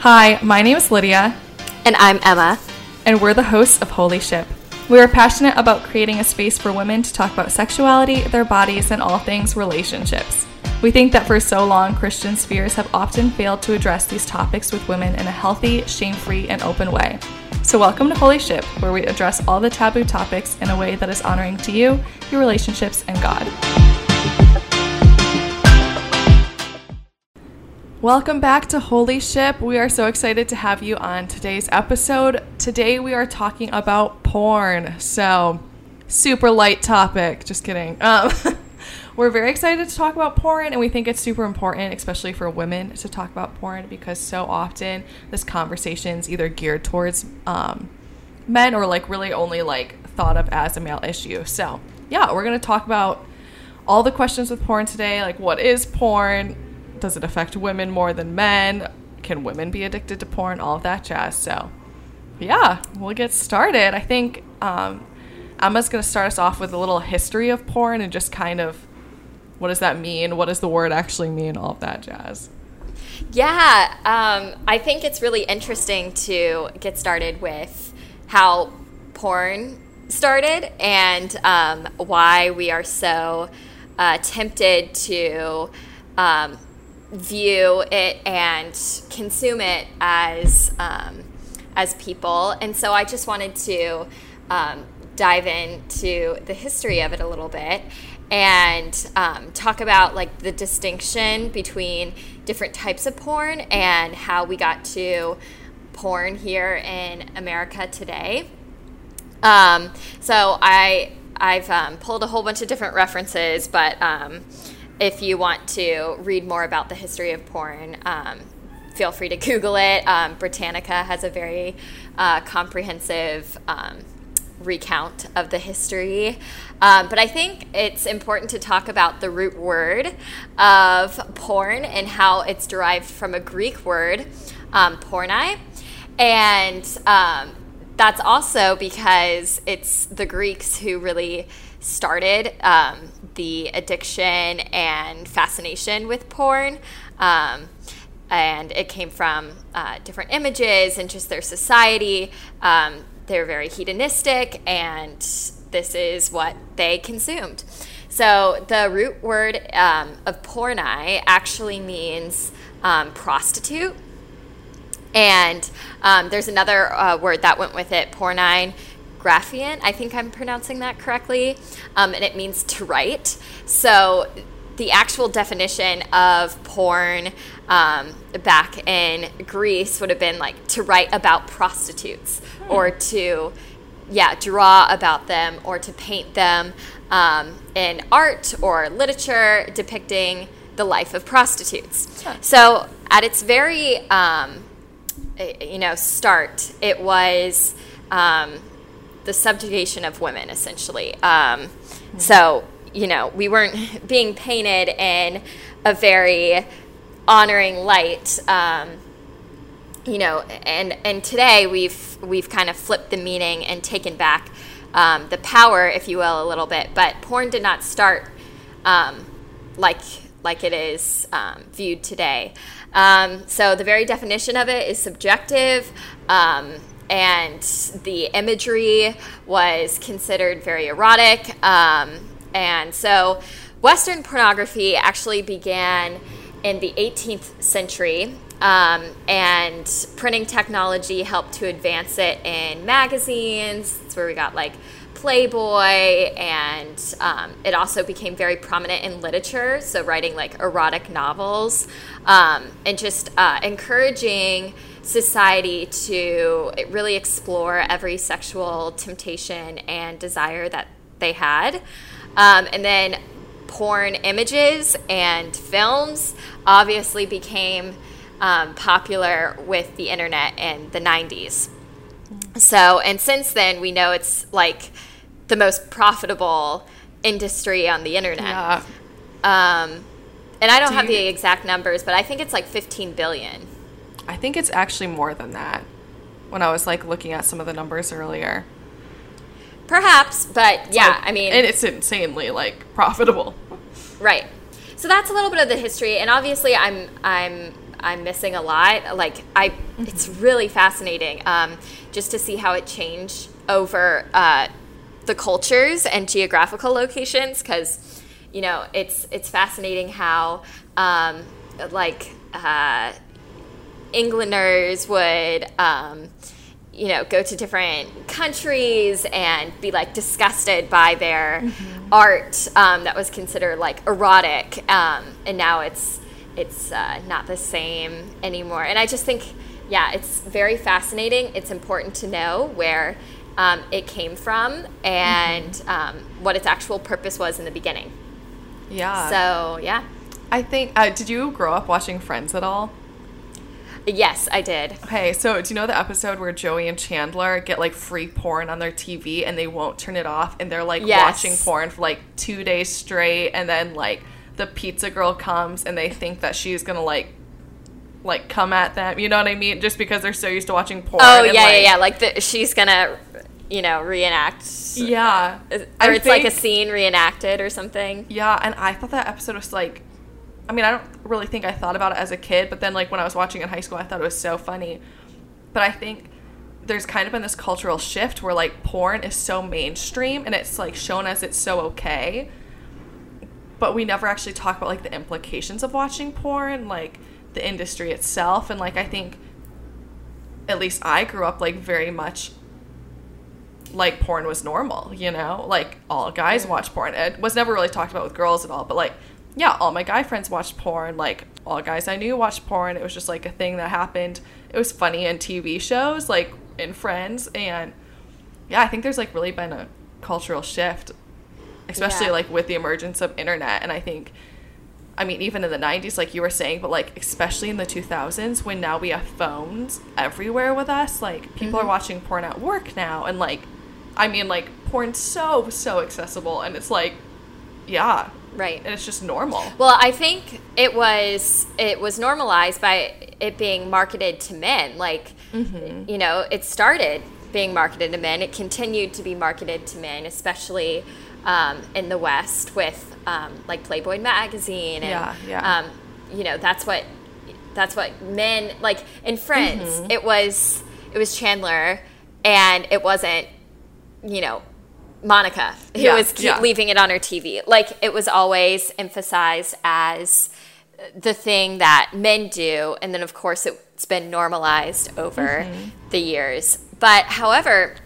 Hi, my name is Lydia, And I'm Emma. and we're the hosts of Holy Ship. We are passionate about creating a space for women to talk about sexuality, their bodies, and all things relationships. We think that for so long, Christian spheres have often failed to address these topics with women in a healthy, shame free, and open way. So, welcome to Holy Ship, where we address all the taboo topics in a way that is honoring to you, your relationships, and God. Welcome back to Holy Ship. We are so excited to have you on today's episode. Today we are talking about porn. So, super light topic. Just kidding. Um, we're very excited to talk about porn, and we think it's super important, especially for women, to talk about porn because so often this conversation is either geared towards um, men or like really only like thought of as a male issue. So, yeah, we're gonna talk about all the questions with porn today. Like, what is porn? Does it affect women more than men? Can women be addicted to porn? All of that jazz. So, yeah, we'll get started. I think um, Emma's going to start us off with a little history of porn and just kind of what does that mean? What does the word actually mean? All of that jazz. Yeah, um, I think it's really interesting to get started with how porn started and um, why we are so uh, tempted to um, view it and consume it as um, as people. And so I just wanted to um, dive into the history of it a little bit and um, talk about like the distinction between different types of porn and how we got to porn here in America today. Um, so I I've um, pulled a whole bunch of different references, but um, if you want to read more about the history of porn, um, feel free to Google it. Um, Britannica has a very uh, comprehensive um, recount of the history. Um, but I think it's important to talk about the root word of porn and how it's derived from a Greek word, um, pornai. And um, that's also because it's the Greeks who really started um, the addiction and fascination with porn. Um, and it came from uh, different images and just their society. Um, they're very hedonistic, and this is what they consumed. So the root word um, of pornai actually means um, prostitute. And um, there's another uh, word that went with it, pornine graphian. I think I'm pronouncing that correctly. Um, and it means to write. So the actual definition of porn um, back in Greece would have been like to write about prostitutes hmm. or to, yeah, draw about them or to paint them um, in art or literature depicting the life of prostitutes. Huh. So at its very, um, you know, start, it was um, the subjugation of women, essentially. Mm. So you know, we weren't being painted in a very honoring light. Um, you know, and and today we've we've kind of flipped the meaning and taken back um, the power, if you will, a little bit. But porn did not start um, like like it is um, viewed today. Um, so the very definition of it is subjective. And the imagery was considered very erotic. Um, and so Western pornography actually began in the 18th century, um, and printing technology helped to advance it in magazines. That's where we got like Playboy, and um, it also became very prominent in literature, so writing like erotic novels, um, and just uh, encouraging society to really explore every sexual temptation and desire that they had. Um, and then porn images and films obviously became um, popular with the internet in the 90s. So, and since then, we know it's like the most profitable industry on the internet. Yeah. Um, and I don't Do have you, the exact numbers, but I think it's like 15 billion. I think it's actually more than that when I was like looking at some of the numbers earlier. Perhaps, but yeah, like, I mean, and it's insanely like profitable. Right. So that's a little bit of the history, and obviously, I'm I'm I'm missing a lot. Like I, it's really fascinating um, just to see how it changed over uh, the cultures and geographical locations because you know it's it's fascinating how um, like uh, Englanders would. Um, you know, go to different countries and be like disgusted by their mm-hmm. art um, that was considered like erotic, um, and now it's it's uh, not the same anymore. And I just think, yeah, it's very fascinating. It's important to know where um, it came from and mm-hmm. Um, what its actual purpose was in the beginning. Yeah. So yeah. I think. Uh, did you grow up watching Friends at all? Yes, I did. Okay, so do you know the episode where Joey and Chandler get like free porn on their TV and they won't turn it off and they're like yes. watching porn for like two days straight and then like the pizza girl comes and they think that she's gonna like like come at them, you know what I mean? Just because they're so used to watching porn. Oh yeah, like, yeah, yeah. Like the, she's gonna, you know, reenact. Yeah, or I it's think, like a scene reenacted or something. Yeah, and I thought that episode was like I mean, I don't really think I thought about it as a kid, but then like when I was watching in high school, I thought it was so funny. But I think there's kind of been this cultural shift where like porn is so mainstream and it's like shown as it's so okay. But we never actually talk about like the implications of watching porn, like the industry itself and like I think at least I grew up like very much like porn was normal, you know? Like all guys watch porn. It was never really talked about with girls at all, but like yeah, all my guy friends watched porn. Like all guys I knew watched porn. It was just like a thing that happened. It was funny in TV shows, like in Friends, and yeah, I think there's like really been a cultural shift, especially yeah. like with the emergence of internet. And I think, I mean, even in the '90s, like you were saying, but like especially in the 2000s, when now we have phones everywhere with us, like people mm-hmm. are watching porn at work now, and like, I mean, like porn's so so accessible, and it's like, yeah, Right. And it's just normal. Well, I think it was it was normalized by it being marketed to men. Like, mm-hmm. you know, it started being marketed to men. It continued to be marketed to men, especially um, in the West with um, like Playboy magazine. And, yeah, yeah. Um, you know, that's what that's what men like in Friends. Mm-hmm. It was it was Chandler, and it wasn't you know Monica, who yeah, was yeah. leaving it on her TV. Like it was always emphasized as the thing that men do, and then of course it's been normalized over mm-hmm. the years. But however,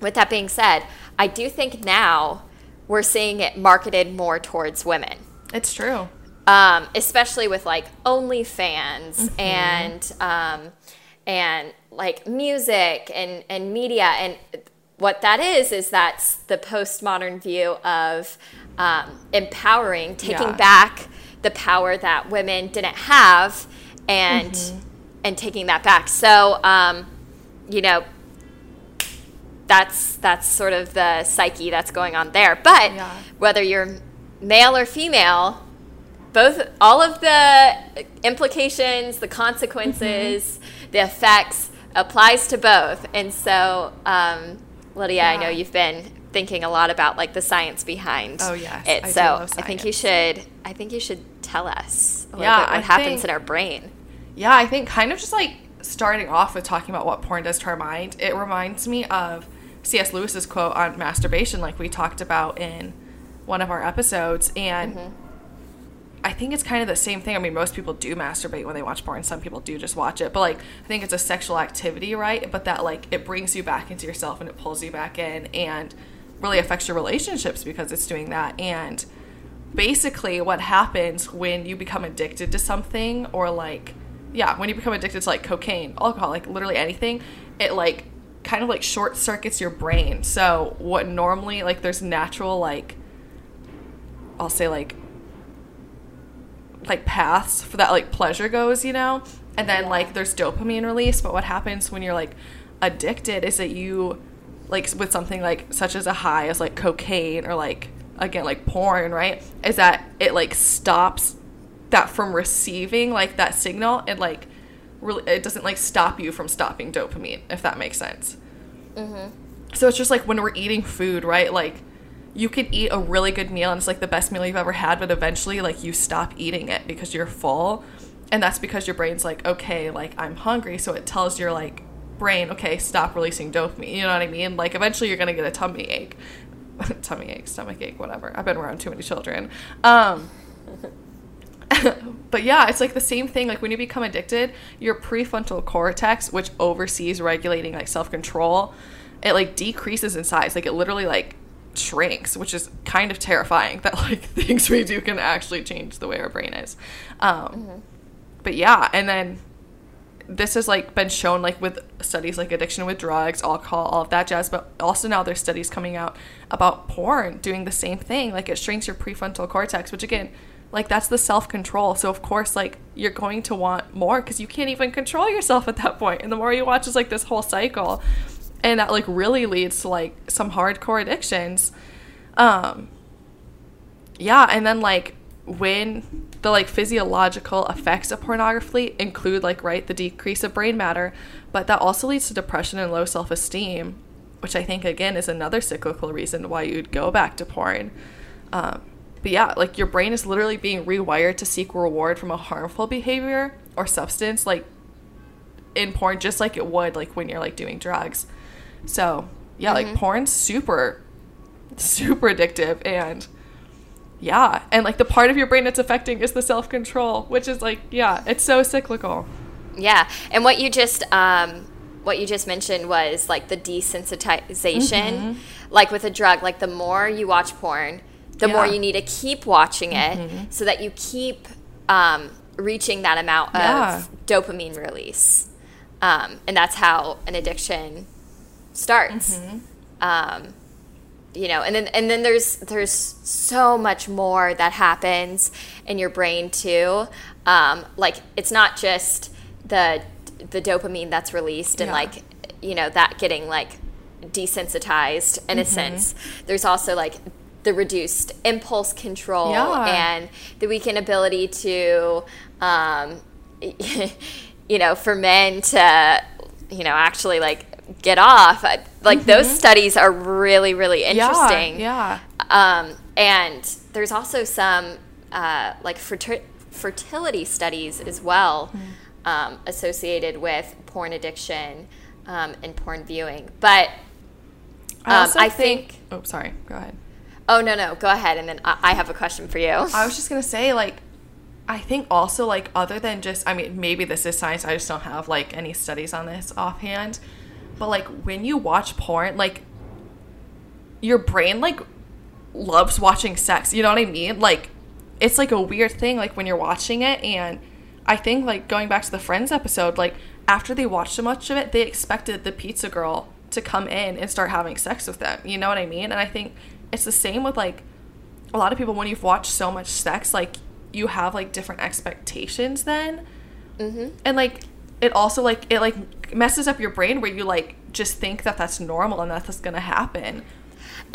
with that being said, I do think now we're seeing it marketed more towards women. It's true. Um, especially with like OnlyFans mm-hmm. and um, and like music and and media and what that is is that's the postmodern view of um, empowering, taking yeah. back the power that women didn't have, and mm-hmm. and taking that back. So, um, you know, that's that's sort of the psyche that's going on there. But yeah. whether you're male or female, both all of the implications, the consequences, mm-hmm. the effects applies to both, and so. Um, Lydia, yeah. I know you've been thinking a lot about like the science behind oh, yes, it. I so I think you should I think you should tell us yeah, what I happens think, in our brain. Yeah, I think kind of just like starting off with talking about what porn does to our mind, it reminds me of C.S. Lewis's quote on masturbation, like we talked about in one of our episodes. And mm-hmm. I think it's kind of the same thing. I mean, most people do masturbate when they watch porn. Some people do just watch it. But like, I think it's a sexual activity, right? But that like it brings you back into yourself and it pulls you back in and really affects your relationships because it's doing that. And basically, what happens when you become addicted to something or like, yeah, when you become addicted to like cocaine, alcohol, like literally anything, it like kind of like short circuits your brain. So what normally like there's natural like I'll say like like paths for that like pleasure goes, you know? And then like there's dopamine release, but what happens when you're like addicted is that you like with something like such as a high as like cocaine or like again like porn, right? Is that it like stops that from receiving like that signal and like really it doesn't like stop you from stopping dopamine if that makes sense. Mm-hmm. So it's just like when we're eating food, right? Like you can eat a really good meal and it's like the best meal you've ever had, but eventually like you stop eating it because you're full. and that's because your brain's like, okay, like I'm hungry, so it tells your like brain, okay, stop releasing dopamine. You know what I mean? Like eventually you're gonna get a tummy ache, tummy ache, stomach ache, whatever. I've been around too many children. Um, but yeah, it's like the same thing. Like when you become addicted, your prefrontal cortex, which oversees regulating like self control, it like decreases in size. Like it literally like shrinks, which is kind of terrifying that like things we do can actually change the way our brain is. Um, mm-hmm. But yeah, and then this has like been shown like with studies like addiction with drugs, alcohol, all of that jazz. But also now there's studies coming out about porn doing the same thing. Like it shrinks your prefrontal cortex, which again like that's the self control. So of course, like you're going to want more because you can't even control yourself at that point. And the more you watch, is like this whole cycle, and that like really leads to like some hardcore addictions. Um, yeah, and then like when the like physiological effects of pornography include like right the decrease of brain matter, but that also leads to depression and low self esteem, which I think again is another cyclical reason why you'd go back to porn. Um, but yeah, like your brain is literally being rewired to seek reward from a harmful behavior or substance, like in porn, just like it would like when you're like doing drugs. So yeah, mm-hmm. like porn's super, super addictive and yeah and like the part of your brain that's affecting is the self-control which is like yeah it's so cyclical yeah and what you just um what you just mentioned was like the desensitization mm-hmm. like with a drug like the more you watch porn the yeah. more you need to keep watching it mm-hmm. so that you keep um, reaching that amount of yeah. dopamine release. Um, and that's how an addiction starts. Mm-hmm. Um, you know, and then and then there's there's so much more that happens in your brain too. Um, like it's not just the the dopamine that's released and yeah. like you know that getting like desensitized in mm-hmm. a sense. There's also like the reduced impulse control yeah. and the weakened ability to, um, you know, for men to, you know, actually like get off. Like mm-hmm. those studies are really, really interesting. Yeah. yeah. Um, and there's also some uh, like fertility studies as well mm um, associated with porn addiction um, and porn viewing. But I, um, I think, think. Oh, sorry. Go ahead. Oh no no, go ahead, and then I have a question for you. I was just gonna say like, I think also like other than just I mean maybe this is science I just don't have like any studies on this offhand, but like when you watch porn like, your brain like loves watching sex. You know what I mean? Like, it's like a weird thing like when you're watching it and. I think like going back to the Friends episode, like after they watched so much of it, they expected the pizza girl to come in and start having sex with them. You know what I mean? And I think it's the same with like a lot of people when you've watched so much sex like you have like different expectations then mm-hmm. and like it also like it like messes up your brain where you like just think that that's normal and that's gonna happen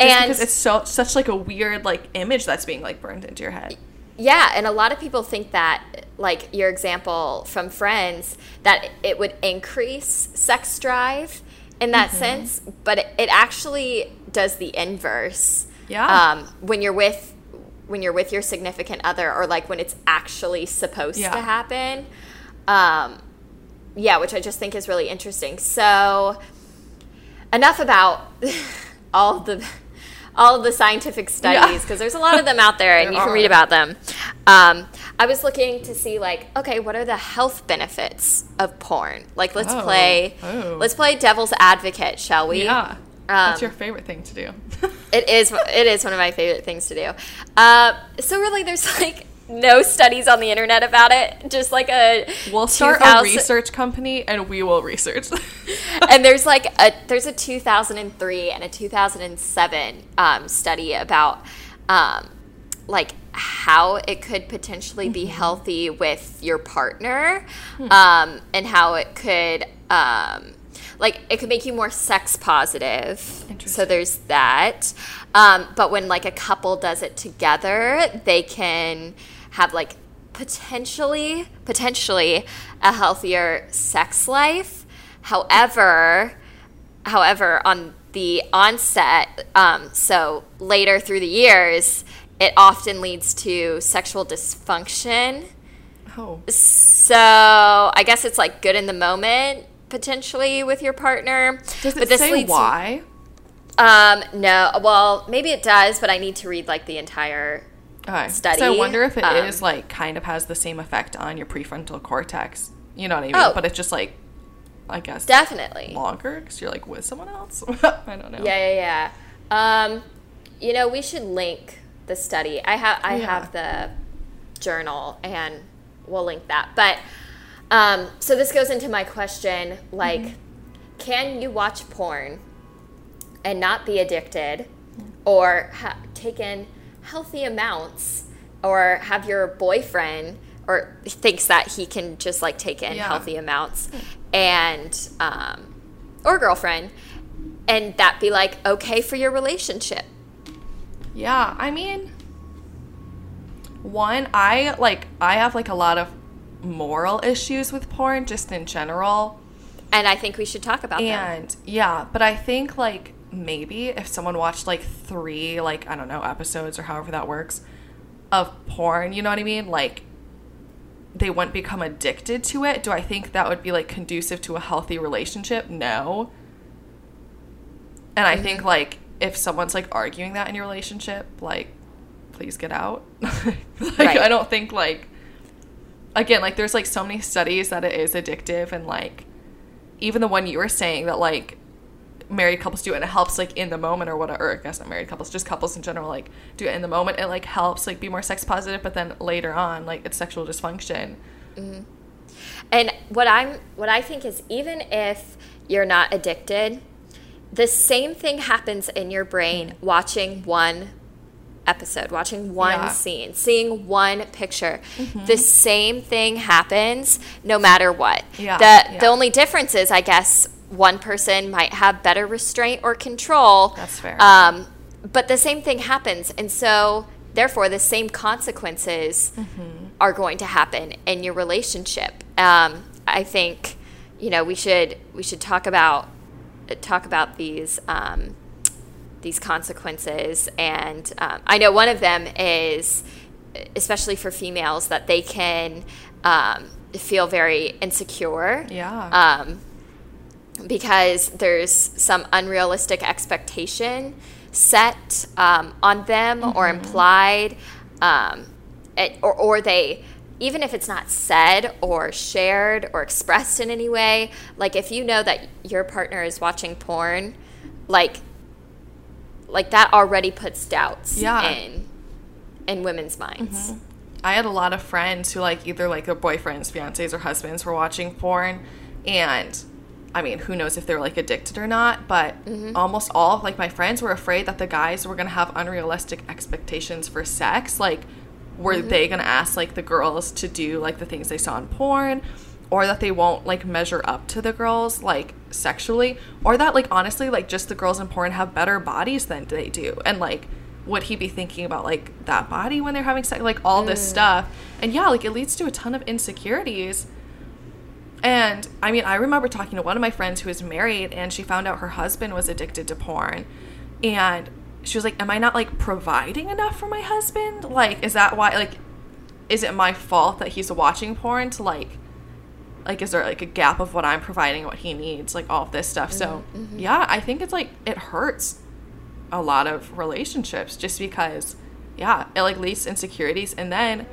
just and because it's so such like a weird like image that's being like burned into your head yeah and a lot of people think that like your example from friends that it would increase sex drive in that mm-hmm. sense but it, it actually does the inverse. Yeah. Um, when you're with when you're with your significant other, or like when it's actually supposed yeah. to happen. Um, yeah, which I just think is really interesting. So, enough about all the all of the scientific studies because yeah. there's a lot of them out there and there you can are. read about them. Um, I was looking to see like, okay, what are the health benefits of porn? Like, let's oh. play, oh. let's play devil's advocate, shall we? Yeah. That's um, your favorite thing to do. it is. It is one of my favorite things to do. Uh, so really, there's like no studies on the internet about it. Just like a we'll start a research company and we will research. and there's like a there's a 2003 and a 2007 um, study about um, like how it could potentially be mm-hmm. healthy with your partner, hmm. um, and how it could um, like it could make you more sex positive. So there's that. Um, but when like a couple does it together, they can have like potentially potentially a healthier sex life. However, however, on the onset, um, so later through the years, it often leads to sexual dysfunction Oh. So I guess it's like good in the moment potentially with your partner. Does it but this say leads- why? Um, no. Well, maybe it does, but I need to read like the entire. Okay. study, So I wonder if it is um, like kind of has the same effect on your prefrontal cortex. You know what I mean? Oh. But it's just like, I guess, Definitely. longer because you're like with someone else. I don't know. Yeah, yeah, yeah. Um, you know, we should link the study. I have I Yeah. have the journal, and we'll link that. But um, so this goes into my question: like, Mm-hmm. can you watch porn and not be addicted, or ha- take in healthy amounts, or have your boyfriend or thinks that he can just like take in Yeah. healthy amounts, and um, or girlfriend, and that be like okay for your relationship. Yeah, I mean, one, I like, I have like a lot of moral issues with porn just in general. And I think we should talk about them. And yeah, but I think like maybe if someone watched like three, like, I don't know, episodes or however that works of porn, you know what I mean? Like, they wouldn't become addicted to it. Do I think that would be like conducive to a healthy relationship? No. And I mm-hmm. think like if someone's like arguing that in your relationship, like please get out. like Right. I don't think like again, like there's like so many studies that it is addictive and like even the one you were saying that like married couples do and it helps like in the moment or whatever or I guess not married couples, just couples in general like do it in the moment. It like helps like be more sex positive, but then later on, like it's sexual dysfunction. Mm-hmm. And what I'm what I think is even if you're not addicted, the same thing happens in your brain mm-hmm. watching one episode, watching one Yeah. scene, seeing one picture. Mm-hmm. The same thing happens no matter what. Yeah, The yeah. the only difference is I guess one person might have better restraint or control. That's fair. Um, but the same thing happens, and so therefore the same consequences Mm-hmm. are going to happen in your relationship. Um, I think you know we should we should talk about talk about these um, these consequences, and um, I know one of them is especially for females that they can um, feel very insecure Yeah. Because there's some unrealistic expectation set um, on them or implied, um, it, or, or they, even if it's not said or shared or expressed in any way, like if you know that your partner is watching porn, like, like that already puts doubts Yeah. in in women's minds. I had a lot of friends who like either like their boyfriends, fiancés, or husbands were watching porn, and I mean, who knows if they were like addicted or not? But mm-hmm. almost all of like my friends were afraid that the guys were gonna have unrealistic expectations for sex. Like, were mm-hmm. they gonna ask like the girls to do like the things they saw in porn? Or that they won't like measure up to the girls like sexually, or that like honestly like just the girls in porn have better bodies than they do, and like would he be thinking about like that body when they're having sex like all this mm. stuff and yeah like it leads to a ton of insecurities and i mean i remember talking to one of my friends who is married and she found out her husband was addicted to porn. And she was like am i not like providing enough for my husband? Like is that why like is it my fault that he's watching porn to like like is there like a gap of what i'm providing what he needs like all of this stuff? So mm-hmm, mm-hmm. yeah i think it's like it hurts a lot of relationships just because yeah it like leads to insecurities. And then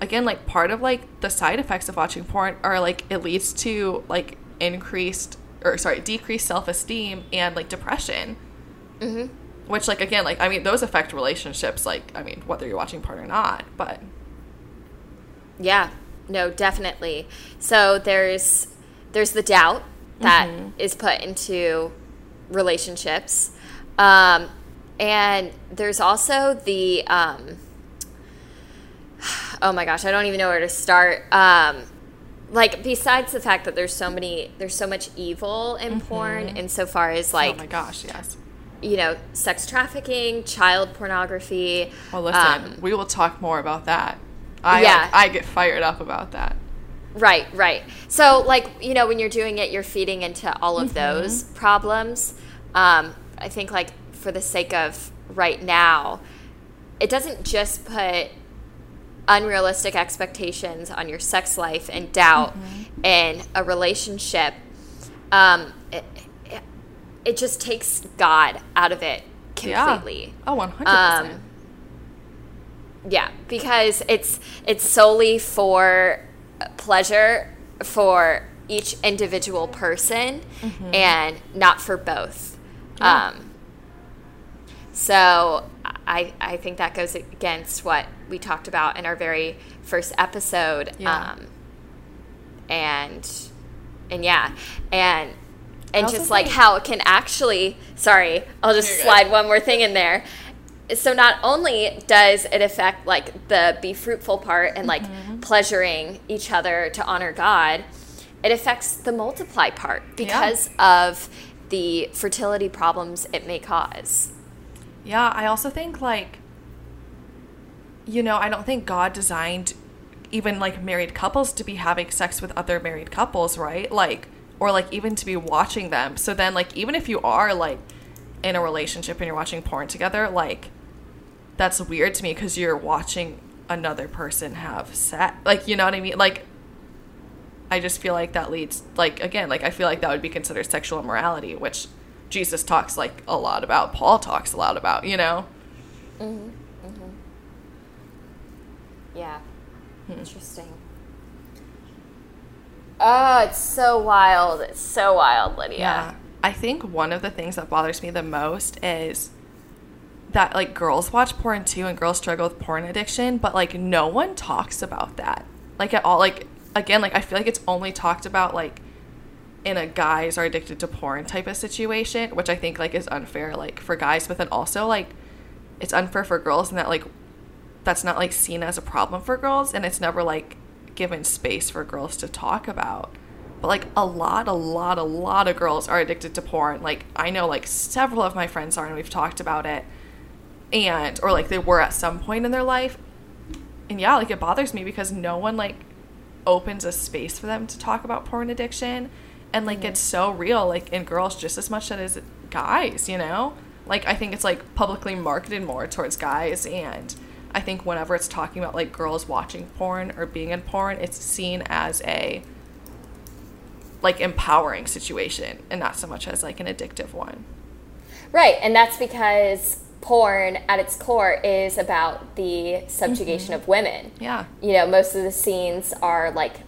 again like part of like the side effects of watching porn are like it leads to like increased or sorry decreased self-esteem and like depression Mm-hmm. which like again like i mean those affect relationships like i mean whether you're watching porn or not but Yeah, no, definitely. So there's there's the doubt that is put into relationships, um, and there's also the um, oh my gosh, I don't even know where to start. Um, like besides the fact that there's so many, there's so much evil in porn, insofar as like oh my gosh yes you know sex trafficking, child pornography. well listen um, we will talk more about that i Yeah. like, i get fired up about that Right, right. So, like, you know, when you're doing it, you're feeding into all of those problems. Um, I think, like, for the sake of right now, it doesn't just put unrealistic expectations on your sex life and doubt Mm-hmm. in a relationship, um, it, it, it just takes God out of it completely. Yeah. Oh, 100%. Um, yeah, because it's it's solely for pleasure for each individual person and not for both. Yeah. Um, so I I think that goes against what we talked about in our very first episode. Yeah. Um, and and yeah, and and just like how it can actually sorry, I'll just slide one more thing in there. So not only does it affect like the be fruitful part and like Mm-hmm. pleasuring each other to honor God, it affects the multiply part because of the fertility problems it may cause. Yeah, I also think like you know, I don't think God designed even like married couples to be having sex with other married couples, right? Like or like even to be watching them. So then like even if you are like in a relationship and you're watching porn together, like that's weird to me cuz you're watching another person have sex. Like, you know what I mean? Like I just feel like that leads like again, like I feel like that would be considered sexual immorality, which Jesus talks like a lot about, Paul talks a lot about, you know? Mhm. Mhm. Yeah. Hmm. Interesting. Oh, it's so wild. It's so wild, Lydia. Yeah. I think one of the things that bothers me the most is that like girls watch porn too and girls struggle with porn addiction, but like no one talks about that. Like at all like again, like I feel like it's only talked about like in a guys are addicted to porn type of situation, which I think like is unfair like for guys, but then also like it's unfair for girls in that like that's not like seen as a problem for girls and it's never like given space for girls to talk about. But like a lot, a lot, a lot of girls are addicted to porn. Like I know like several of my friends are and we've talked about it. And or like they were at some point in their life. And yeah, like it bothers me because no one like opens a space for them to talk about porn addiction. And like it's so real, like in girls just as much as guys, you know? Like I think it's like publicly marketed more towards guys and I think whenever it's talking about like girls watching porn or being in porn, it's seen as a like empowering situation and not so much as like an addictive one. Right, and that's because porn at its core is about the subjugation mm-hmm. of women. Yeah. You know, most of the scenes are like,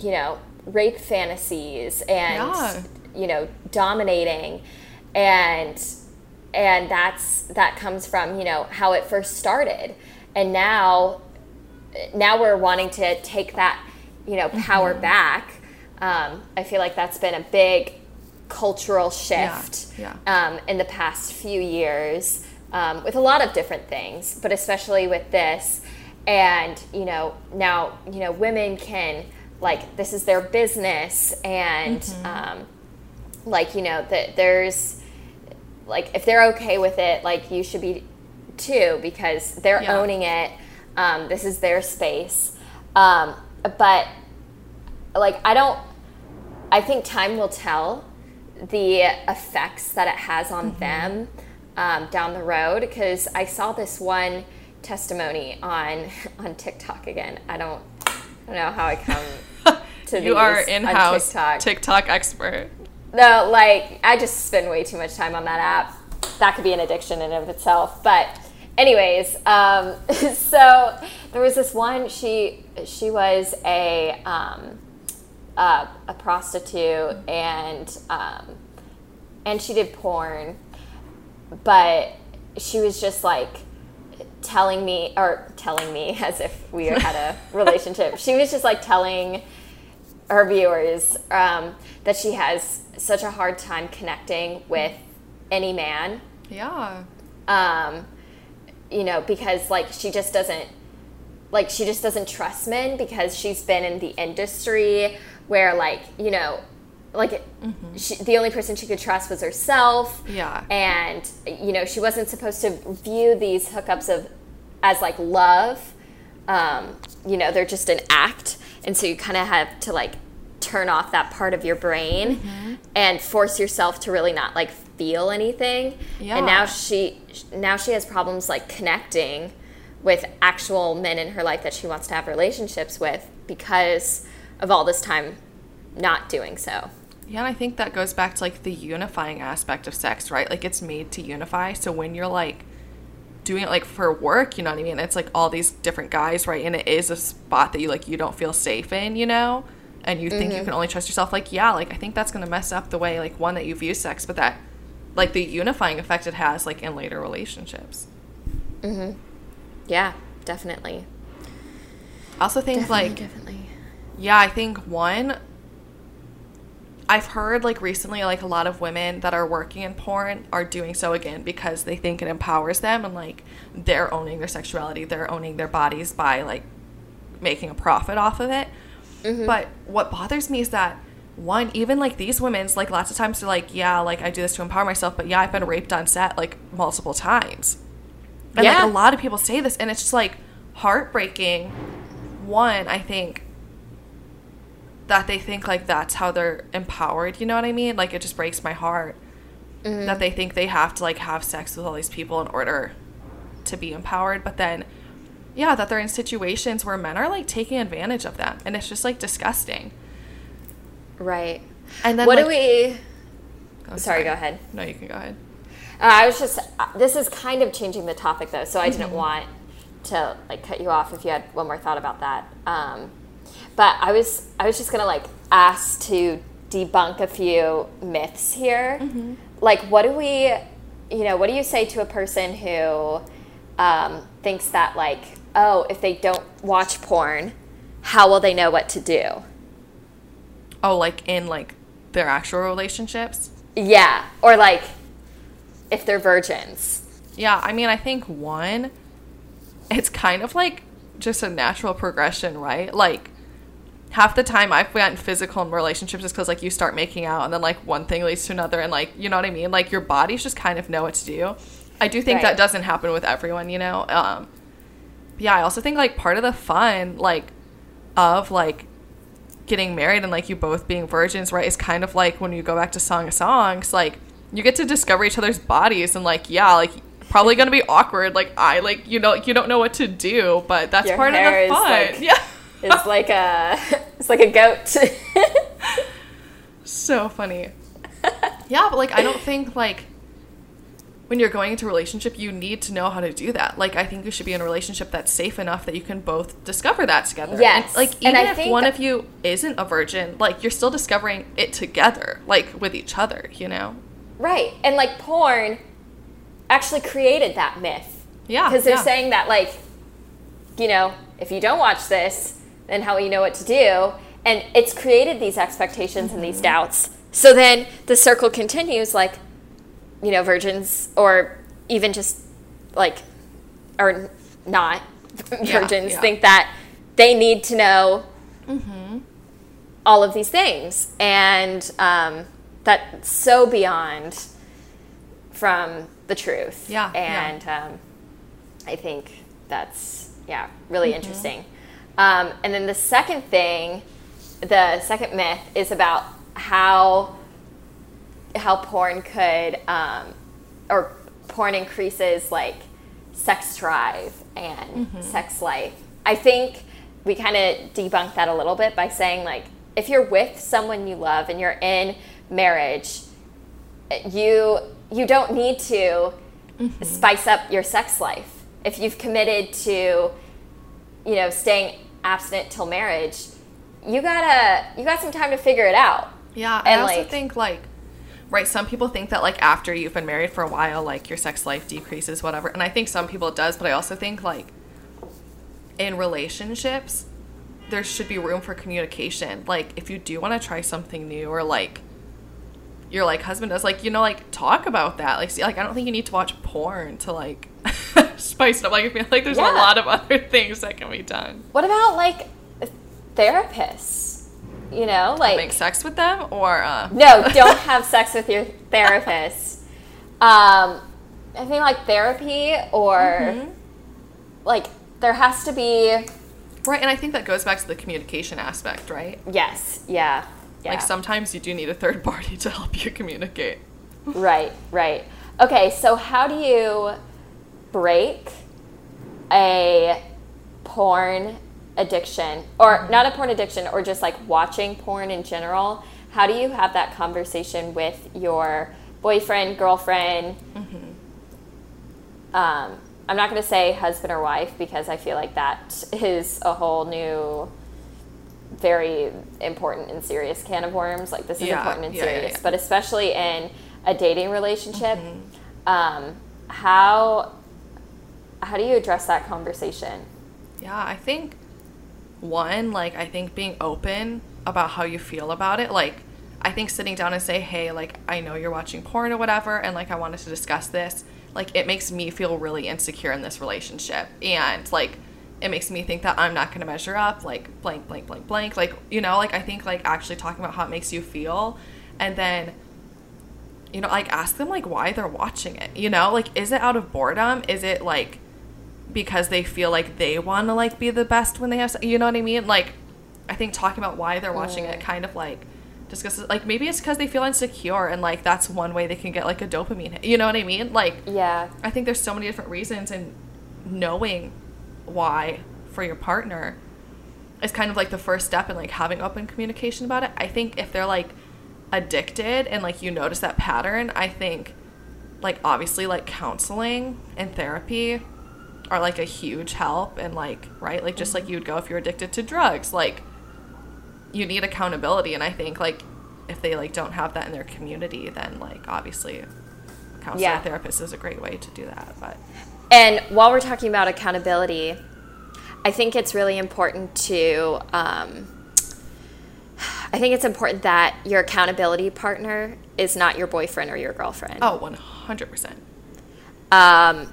you know, rape fantasies and Yeah. you know, dominating and and that's that comes from, you know, how it first started. And now now we're wanting to take that, you know, power back. Um, I feel like that's been a big cultural shift yeah. Um, in the past few years um, with a lot of different things, but especially with this. And you know, now you know women can like this is their business, and um, like you know that there's like if they're okay with it, like you should be too because they're Yeah. owning it. Um, this is their space, um, but like I don't. I think time will tell the effects that it has on them um, down the road because I saw this one testimony on on TikTok again. I don't, I don't know how I come to you are these on in-house TikTok. TikTok expert. No, like I just spend way too much time on that app. That could be an addiction in of itself. But anyways, um, so there was this one. She she was a um, uh, a prostitute and um, and she did porn, but she was just like telling me or telling me as if we had a relationship. She was just like telling her viewers um, that she has such a hard time connecting with any man. Yeah. um, you know because like she just doesn't like she just doesn't trust men because she's been in the industry where like you know like she, the only person she could trust was herself. Yeah. and you know she wasn't supposed to view these hookups of as like love. Um, you know they're just an act and so you kind of have to like turn off that part of your brain Mm-hmm. and force yourself to really not like feel anything Yeah. and now she now she has problems like connecting with actual men in her life that she wants to have relationships with because of all this time not doing so. Yeah, and I think that goes back to like the unifying aspect of sex, right? Like it's made to unify. So when you're like doing it like for work, you know what I mean? It's like all these different guys, right? And it is a spot that you like you don't feel safe in, you know? And you think you can only trust yourself. Like, yeah, like I think that's gonna mess up the way like one that you view sex, but that like the unifying effect it has like in later relationships. Mhm. Yeah, definitely. I also think Definitely, like definitely. Yeah, I think one I've heard like recently like a lot of women that are working in porn are doing so again because they think it empowers them and like they're owning their sexuality, they're owning their bodies by like making a profit off of it. Mm-hmm. But what bothers me is that one, even like these women's like lots of times they're like, yeah, like I do this to empower myself, but yeah, I've been raped on set like multiple times. And Yeah. like a lot of people say this and it's just like heartbreaking. One, I think that they think like that's how they're empowered, you know what I mean? Like it just breaks my heart that they think they have to like have sex with all these people in order to be empowered, but then yeah, that they're in situations where men are like taking advantage of them and it's just like disgusting. Right. And then what like, do we Oh, Sorry, go ahead. No, you can go ahead. Uh, I was just. Uh, this is kind of changing the topic though, so I Mm-hmm. didn't want to like cut you off if you had one more thought about that. Um, but I was I was just gonna like ask to debunk a few myths here. Mm-hmm. Like, what do we, you know, what do you say to a person who um, thinks that like, oh, if they don't watch porn, how will they know what to do? Oh, like in like their actual relationships? Yeah, or like, if they're virgins. Yeah, I mean, I think one, it's kind of like just a natural progression, right? Like, half the time I've gotten physical in relationships just because, like, you start making out and then, like, one thing leads to another, and, like, you know what I mean? Like, your bodies just kind of know what to do. I do think Right. that doesn't happen with everyone, you know? Um, yeah, I also think, like, part of the fun, like, of, like, getting married and like you both being virgins, right, is kind of like when you go back to Song of Songs, like you get to discover each other's bodies and like yeah, like probably gonna be awkward. Like I like you know you don't know what to do, but that's Your part of the is, fun. like- yeah. It's like a it's like a goat. so funny. yeah, but like I don't think like when you're going into a relationship, you need to know how to do that. Like I think you should be in a relationship that's safe enough that you can both discover that together. And, Yes. like And even I if think- one of you isn't a virgin, like you're still discovering it together, like with each other, you know? right. And like porn actually created that myth. Yeah. Because they're yeah. saying that like, you know, if you don't watch this, then how you know what to do? And it's created these expectations and Mm-hmm. these doubts. So then the circle continues like, you know, virgins or even just like or not Yeah, virgins yeah. think that they need to know Mm-hmm. all of these things and um, that's so beyond from the truth Yeah, yeah. and um, i think that's yeah really Mm-hmm. interesting um, and then the second thing the second myth is about how how porn could um, or porn increases like sex drive and sex life. I think we kind of debunk that a little bit by saying like if you're with someone you love and you're in marriage you you don't need to spice up your sex life. If you've committed to you know staying abstinent till marriage you gotta you got some time to figure it out Yeah, I also like- think like right, some people think that like after you've been married for a while, like your sex life decreases, whatever. And I think some people it does, but I also think like in relationships, there should be room for communication. Like if you do want to try something new or like your like husband does, like, you know, like talk about that. Like see like I don't think you need to watch porn to like spice it up. Like I feel like there's Yeah. a lot of other things that can be done. what about like therapists you know like Make sex with them or uh no don't have sex with your therapist um i think like therapy or Mm-hmm. like there has to be Right, and I think that goes back to the communication aspect, right? yes yeah yeah Like sometimes you do need a third party to help you communicate. right right okay so how do you break a porn addiction, or not a porn addiction, or just like watching porn in general, how do you have that conversation with your boyfriend, girlfriend? Um, I'm not going to say husband or wife because I feel like that is a whole new, very important and serious can of worms. Like this is Yeah, important and yeah, serious, yeah. but especially in a dating relationship, um, how how do you address that conversation? Yeah, I think one, like I think being open about how you feel about it, like I think sitting down and say, "Hey, like I know you're watching porn or whatever and like I wanted to discuss this." Like it makes me feel really insecure in this relationship and like it makes me think that I'm not going to measure up, like blank blank blank blank, like you know, like I think like actually talking about how it makes you feel and then you know, like ask them like why they're watching it. You know, like is it out of boredom? Is it like because they feel like they want to like be the best when they have, you know what I mean? Like, I think talking about why they're watching it kind of like discusses like maybe it's because they feel insecure and like that's one way they can get like a dopamine hit. You know what I mean? Like, Yeah. I think there's so many different reasons and knowing why for your partner is kind of like the first step in like having open communication about it. I think if they're like addicted and like you notice that pattern, I think like obviously like counseling and therapy are like a huge help and like right like just like you would go if you're addicted to drugs like you need accountability and i think like if they like don't have that in their community then like obviously counselor Yeah. therapist is a great way to do that but And while we're talking about accountability, I think it's really important to. Um, I think it's important that your accountability partner is not your boyfriend or your girlfriend. oh 100% Um,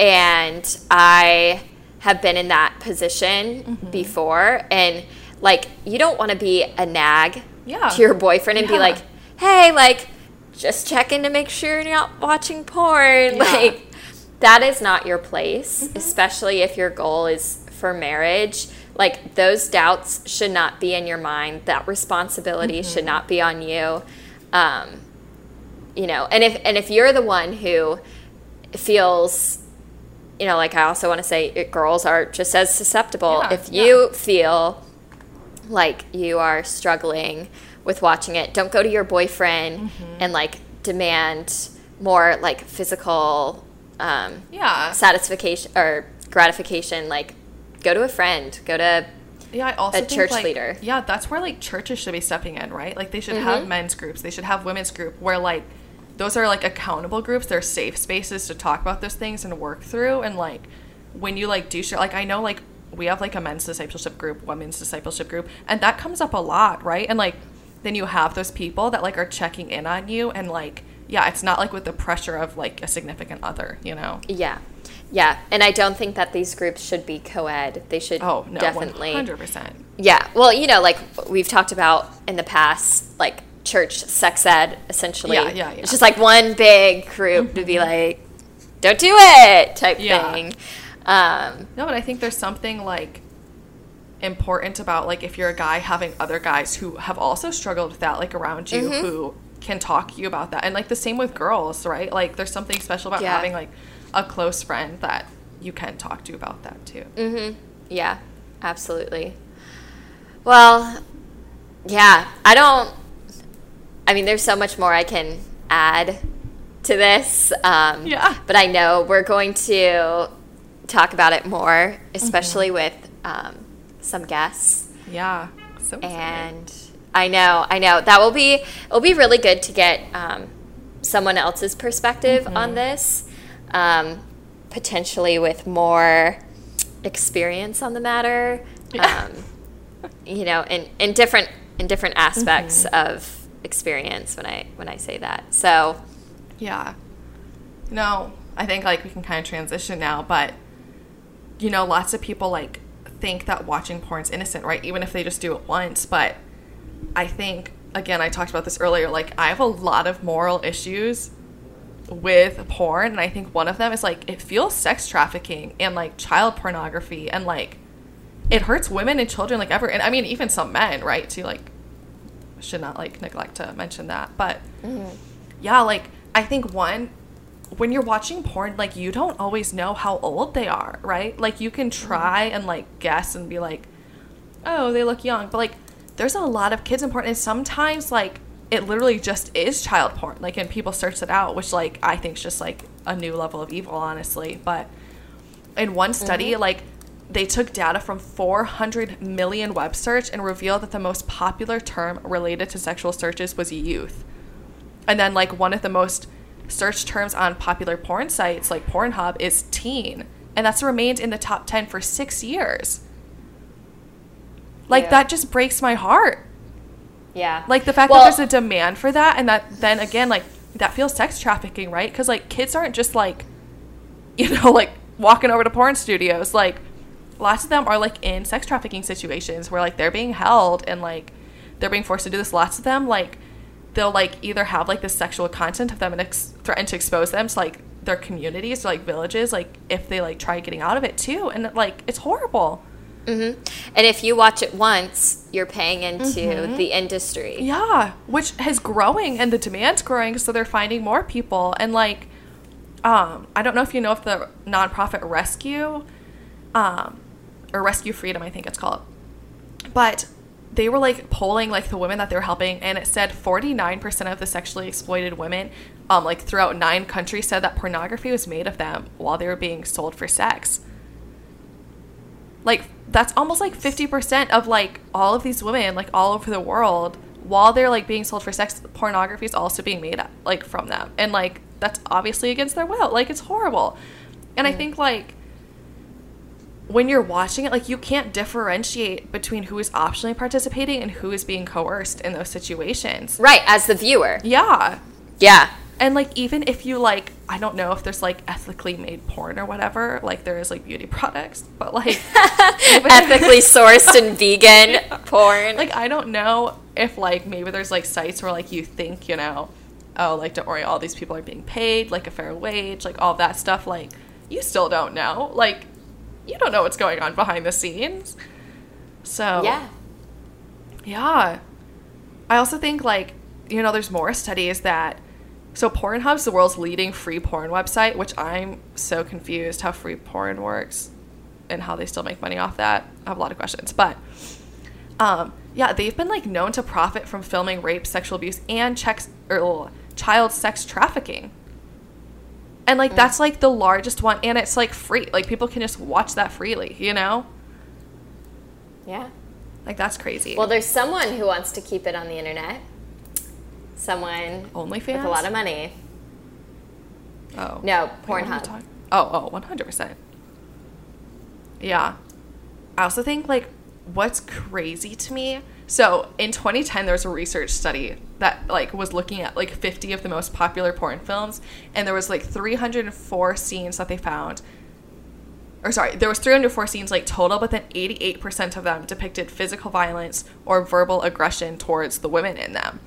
and I have been in that position Mm-hmm. before. And like, you don't want to be a nag Yeah. to your boyfriend and be like, hey, like, just checking to make sure you're not watching porn. Yeah. Like, that is not your place, Mm-hmm. especially if your goal is for marriage. Like, those doubts should not be in your mind. That responsibility Mm-hmm. should not be on you. Um, you know, and if and if you're the one who feels you know like i also want to say it, girls are just as susceptible Yeah, if you yeah. feel like you are struggling with watching it don't go to your boyfriend Mm-hmm. and like demand more like physical um, yeah satisfaction or gratification like go to a friend go to Yeah, I also a think, church like- leader. Yeah, that's where like churches should be stepping in, right? Like they should have men's groups, they should have women's group where like those are like accountable groups. They're safe spaces to talk about those things and work through. And like when you like do shit, like I know like we have like a men's discipleship group, women's discipleship group, and that comes up a lot, right? And like then you have those people that like are checking in on you and like yeah, it's not like with the pressure of like a significant other, you know. yeah yeah and i don't think that these groups should be co-ed they should Oh no, definitely hundred percent. Yeah. Well, you know, like we've talked about in the past, like church sex ed, essentially. Yeah, yeah, yeah. It's just like one big group to be like, don't do it type Yeah. thing. Um, No, but I think there's something like important about like if you're a guy having other guys who have also struggled with that like around you Mm-hmm. who can talk to you about that and like the same with girls right like there's something special about Yeah. having like a close friend that you can talk to about that too mm-hmm. yeah, absolutely. Well, yeah, I don't. I mean, there's so much more I can add to this. Um, Yeah. But I know we're going to talk about it more, especially Mm-hmm. with um, some guests. yeah so and I know, I know that will be it'll be really good to get um, someone else's perspective Mm-hmm. on this, um, potentially with more experience on the matter. Yeah. Um, you know, in, in different in different aspects Mm-hmm. of experience when I when I say that. So Yeah. No, I think like we can kind of transition now, but you know, lots of people like think that watching porn's innocent, right? Even if they just do it once, but I think again, I talked about this earlier, like I have a lot of moral issues with porn, and I think one of them is like it feels sex trafficking and like child pornography and like it hurts women and children like ever and I mean even some men, right? To like should not like neglect to mention that. But yeah, like I think one when you're watching porn, like you don't always know how old they are, right? Like you can try and like guess and be like, oh, they look young, but like there's a lot of kids in porn, and sometimes like it literally just is child porn. Like, and people search it out, which like I think is just like a new level of evil, honestly. But in one study, Mm-hmm. like they took data from 400 million web search and revealed that the most popular term related to sexual searches was youth. And then like one of the most searched terms on popular porn sites like Pornhub is teen, and that's remained in the top 10 for 6 years. Like Yeah. that just breaks my heart. Yeah. Like the fact Well- that there's a demand for that and that then again like that feels sex trafficking, right? Cuz like kids aren't just like you know like walking over to porn studios like lots of them are like in sex trafficking situations where like they're being held and like they're being forced to do this. Lots of them like they'll like either have like the sexual content of them and ex- threaten to expose them to like their communities, like villages, like if they like try getting out of it too, and like it's horrible. And if you watch it once, you're paying into Mm-hmm. the industry. Yeah, which is growing and the demand's growing, so they're finding more people. And like, um, I don't know if you know if the nonprofit Rescue, um, or Rescue Freedom, I think it's called, but they were like polling like the women that they were helping, and it said 49% of the sexually exploited women, um, like throughout nine countries, said that pornography was made of them while they were being sold for sex. Like that's almost like 50% of like all of these women like all over the world while they're like being sold for sex pornography is also being made like from them. And like that's obviously against their will. Like it's horrible. And i think like when you're watching it like you can't differentiate between who is optionally participating and who is being coerced in those situations Right, as the viewer. yeah Yeah. and like even if you like i don't know if there's like ethically made porn or whatever like there is like beauty products but like Ethically sourced and vegan porn. like I don't know if like maybe there's like sites where like you think you know, oh like don't worry, all these people are being paid like a fair wage, like all that stuff. Like you still don't know, like you don't know what's going on behind the scenes. So yeah. yeah. I also think like you know there's more studies that so Pornhub's the world's leading free porn website, which I'm so confused how free porn works and how they still make money off that. I have a lot of questions, but um, yeah, they've been like known to profit from filming rape, sexual abuse, and checks or child sex trafficking. And like mm. that's like the largest one, and it's like free. Like people can just watch that freely, you know? Yeah. Like that's crazy. Well, there's someone who wants to keep it on the internet. Someone OnlyFans. with a lot of money. Oh. No, Pornhub. talking- Oh, oh, 100%. Yeah. I also think, like, what's crazy to me. So, in 2010, there was a research study that, like, was looking at, like, 50 of the most popular porn films, and there was, like, 304 scenes that they found. Or, sorry, there was 304 scenes, like, total, but then 88% of them depicted physical violence or verbal aggression towards the women in them.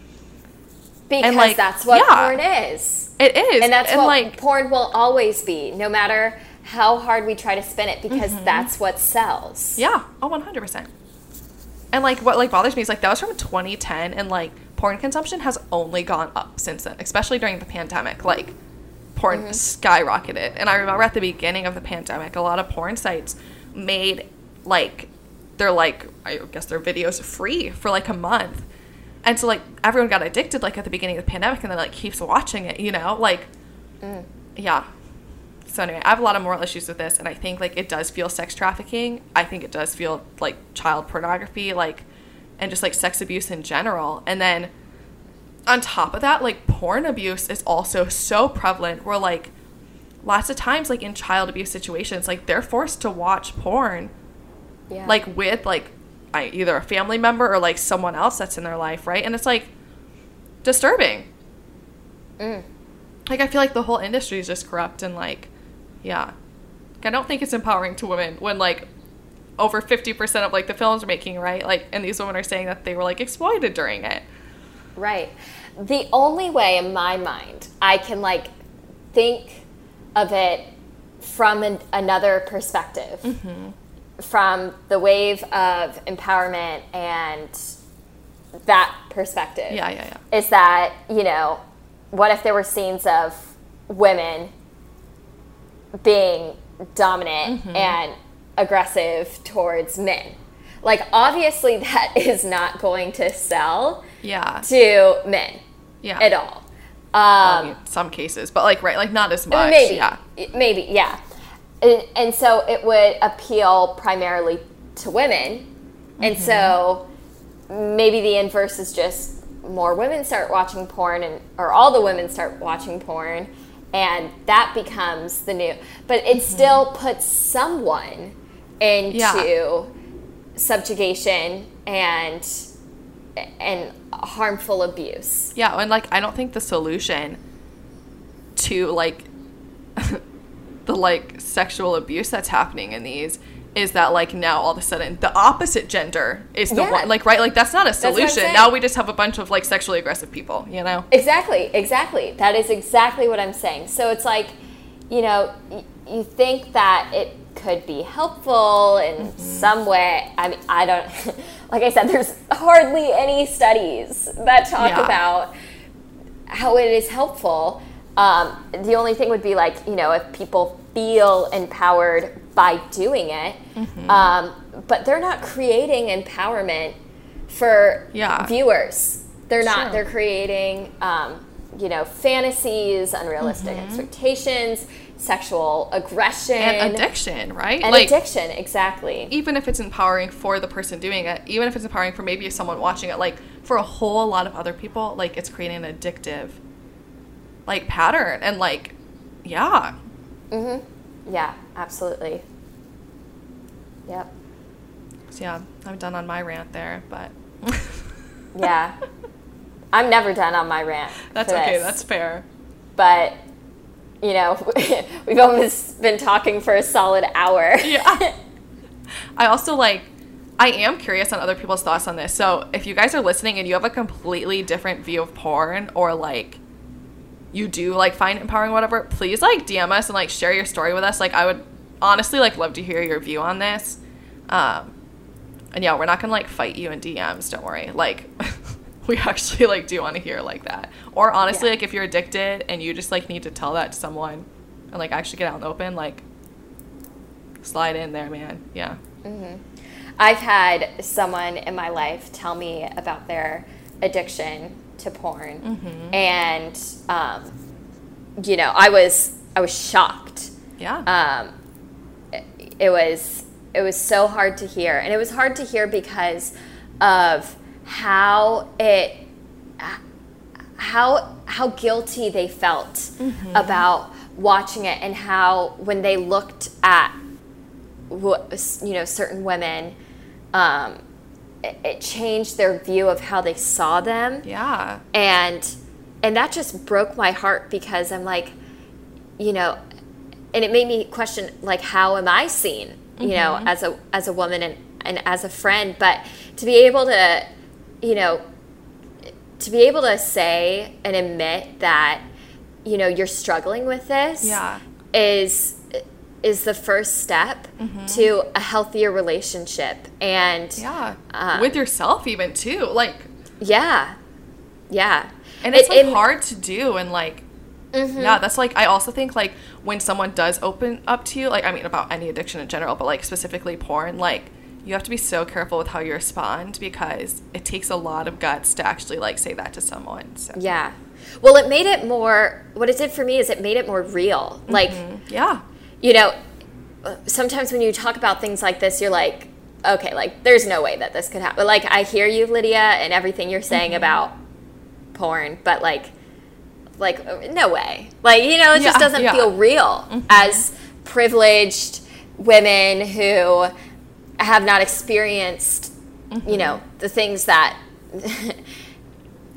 Because like, that's what yeah. porn is. It is. And that's what like, porn will always be, no matter how hard we try to spin it, because mm-hmm. that's what sells. Yeah. Oh, 100%. And like what like bothers me is like that was from 2010 and like porn consumption has only gone up since then, especially during the pandemic. Like porn mm-hmm. skyrocketed. And I remember at the beginning of the pandemic, a lot of porn sites made like they're like I guess their videos free for like a month. And so like everyone got addicted like at the beginning of the pandemic and then like keeps watching it, you know? Like mm. yeah. So anyway, I have a lot of moral issues with this, and I think like it does feel sex trafficking. I think it does feel like child pornography, like, and just like sex abuse in general. And then on top of that, like porn abuse is also so prevalent. Where like lots of times, like in child abuse situations, like they're forced to watch porn, Yeah. like with like I, either a family member or like someone else that's in their life, right? And it's like disturbing. Mm. Like I feel like the whole industry is just corrupt and like, yeah. I don't think it's empowering to women when like over fifty percent of like the films are making right, like, and these women are saying that they were like exploited during it. Right. The only way in my mind I can like think of it from an, another perspective, mm-hmm. from the wave of empowerment and that perspective, Yeah, yeah, yeah. is that, you know, what if there were scenes of women being dominant and aggressive towards men. Like, obviously, that is not going to sell Yeah. to men Yeah. at all. Um, some cases, but like right, like not as much. maybe, Yeah. maybe, yeah. And, and so it would appeal primarily to women. And Mm-hmm. so maybe the inverse is just more women start watching porn, and or all the women start watching porn, and that becomes the new. But it still puts someone into Mm-hmm. Yeah. subjugation and and harmful abuse. Yeah, and like I don't think the solution to like the like sexual abuse that's happening in these is that like now all of a sudden the opposite gender is the Yeah. one like right like that's not a solution. Now we just have a bunch of like sexually aggressive people, you know? Exactly, exactly. That is exactly what I'm saying. So it's like, you know, y- you think that it could be helpful in some way. I mean, I don't, like I said, there's hardly any studies that talk Yeah. about how it is helpful. Um, the only thing would be like, you know, if people feel empowered by doing it, Mm-hmm. um, but they're not creating empowerment for Yeah. viewers. They're not. Sure. They're creating, um, you know, fantasies, unrealistic expectations, sexual aggression, Mm-hmm. And addiction, right? and like addiction. Exactly. even if it's empowering for the person doing it, even if it's empowering for maybe someone watching it, like for a whole lot of other people, like it's creating an addictive like pattern and like yeah. Mm-hmm. Yeah, absolutely. Yep. So yeah, I'm done on my rant there, but Yeah. I'm never done on my rant. that's okay. this. That's fair. But you know, we've almost been talking for a solid hour. Yeah. I also like I am curious on other people's thoughts on this. So, if you guys are listening and you have a completely different view of porn or like you do like find it empowering whatever, please like DM us and like share your story with us. Like I would honestly like love to hear your view on this. Um and yeah, we're not to like fight you in DMs, don't worry. Like we actually like do want to hear like that. Or honestly, Yeah. like if you're addicted and you just like need to tell that to someone and like actually get out in the open, like slide in there, man. Yeah. Mhm. I've had someone in my life tell me about their addiction to porn, and um, you know, I was I was shocked. Yeah. Um, it, it was it was so hard to hear, and it was hard to hear because of how it how how guilty they felt about watching it, and how when they looked at what you know certain women um, it, changed their view of how they saw them yeah. and and that just broke my heart because i'm like you know and it made me question like how am i seen you know mm-hmm. as a as a woman and and as a friend but to be able to you know to be able to say and admit that you know you're struggling with this Yeah. is is the first step to a healthier relationship and Yeah. Uh, With yourself even too. Like yeah yeah and it's It- like it- Mm-hmm. hard to do and like yeah that's like i also think like when someone does open up to you like i mean about any addiction in general but like specifically porn like you have to be so careful with how you respond because it takes a lot of guts to actually like say that to someone so Yeah. Well, it made it more, what it did for me is it made it more real. Like, yeah you know, sometimes when you talk about things like this, you're like, okay, like, there's no way that this could happen. Like, I hear you, Lydia, and everything you're saying mm-hmm. about porn, but like, like, no way. Like, you know, it just doesn't yeah. feel real mm-hmm. as privileged women who have not experienced, you know, mm-hmm. the things that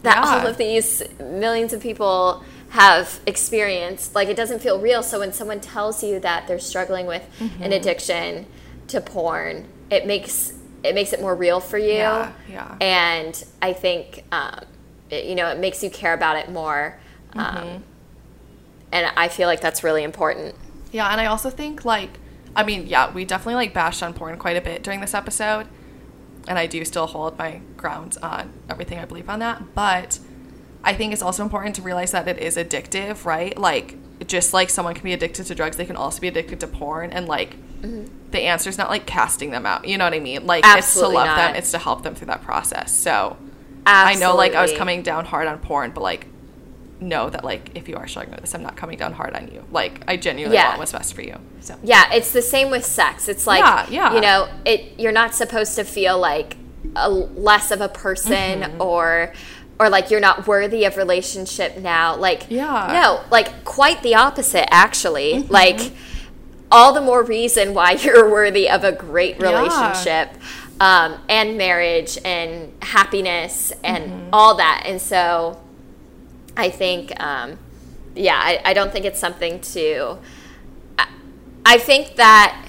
that all of these millions of people have experienced like it doesn't feel real so when someone tells you that they're struggling with Mm-hmm. an addiction to porn it makes it makes it more real for you Yeah, yeah. and i think um, it, you know it makes you care about it more um, Mm-hmm. and i feel like that's really important Yeah, and I also think like I mean, yeah, we definitely like bashed on porn quite a bit during this episode. And I do still hold my grounds on everything I believe on that, but I think it's also important to realize that it is addictive, right? Like just like someone can be addicted to drugs, they can also be addicted to porn. And like, the answer is not like casting them out. You know what I mean? Like, Mm-hmm. Absolutely it's to love them, it's to help them through that process. So, I know like I was coming down hard on porn, but like, know that like if you are struggling with this, I'm not coming down hard on you. Like, I genuinely Yeah. want what's best for you. So, Yeah, it's the same with sex. It's like Yeah, yeah. you know, it you're not supposed to feel like a less of a person Mm-hmm. or or like you're not worthy of relationship now. Like Yeah. Mm-hmm. no, like quite the opposite actually. Like all the more reason why you're worthy of a great Yeah. relationship um, and marriage and happiness and Mm-hmm. all that. And so I think, um, yeah, I, I don't think it's something to. I, I think that,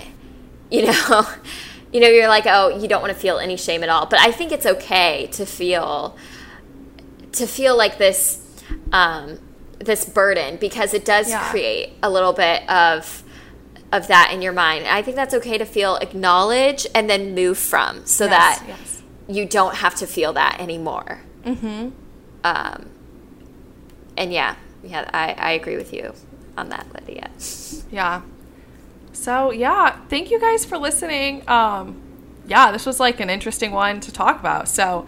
you know, you know, you're like, oh, you don't want to feel any shame at all. But I think it's okay to feel, to feel like this, um, this burden because it does Yeah. create a little bit of of that in your mind. And I think that's okay to feel acknowledge and then move from so Yes, that yes. you don't have to feel that anymore. Mm-hmm. Um, and yeah, yeah, I, I agree with you on that, Lydia. Yeah. So yeah, thank you guys for listening. Um, yeah, this was like an interesting one to talk about. So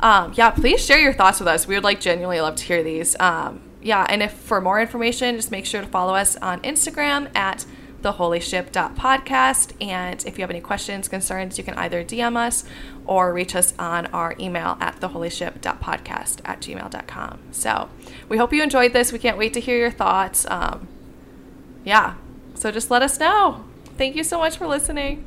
um, yeah, please share your thoughts with us. We would like genuinely love to hear these. Um, yeah, and if for more information, just make sure to follow us on Instagram at theholyship.podcast. And if you have any questions, concerns, you can either DM us or reach us on our email at theholyship.podcast at gmail.com. So we hope you enjoyed this. We can't wait to hear your thoughts. Um, yeah. So just let us know. Thank you so much for listening.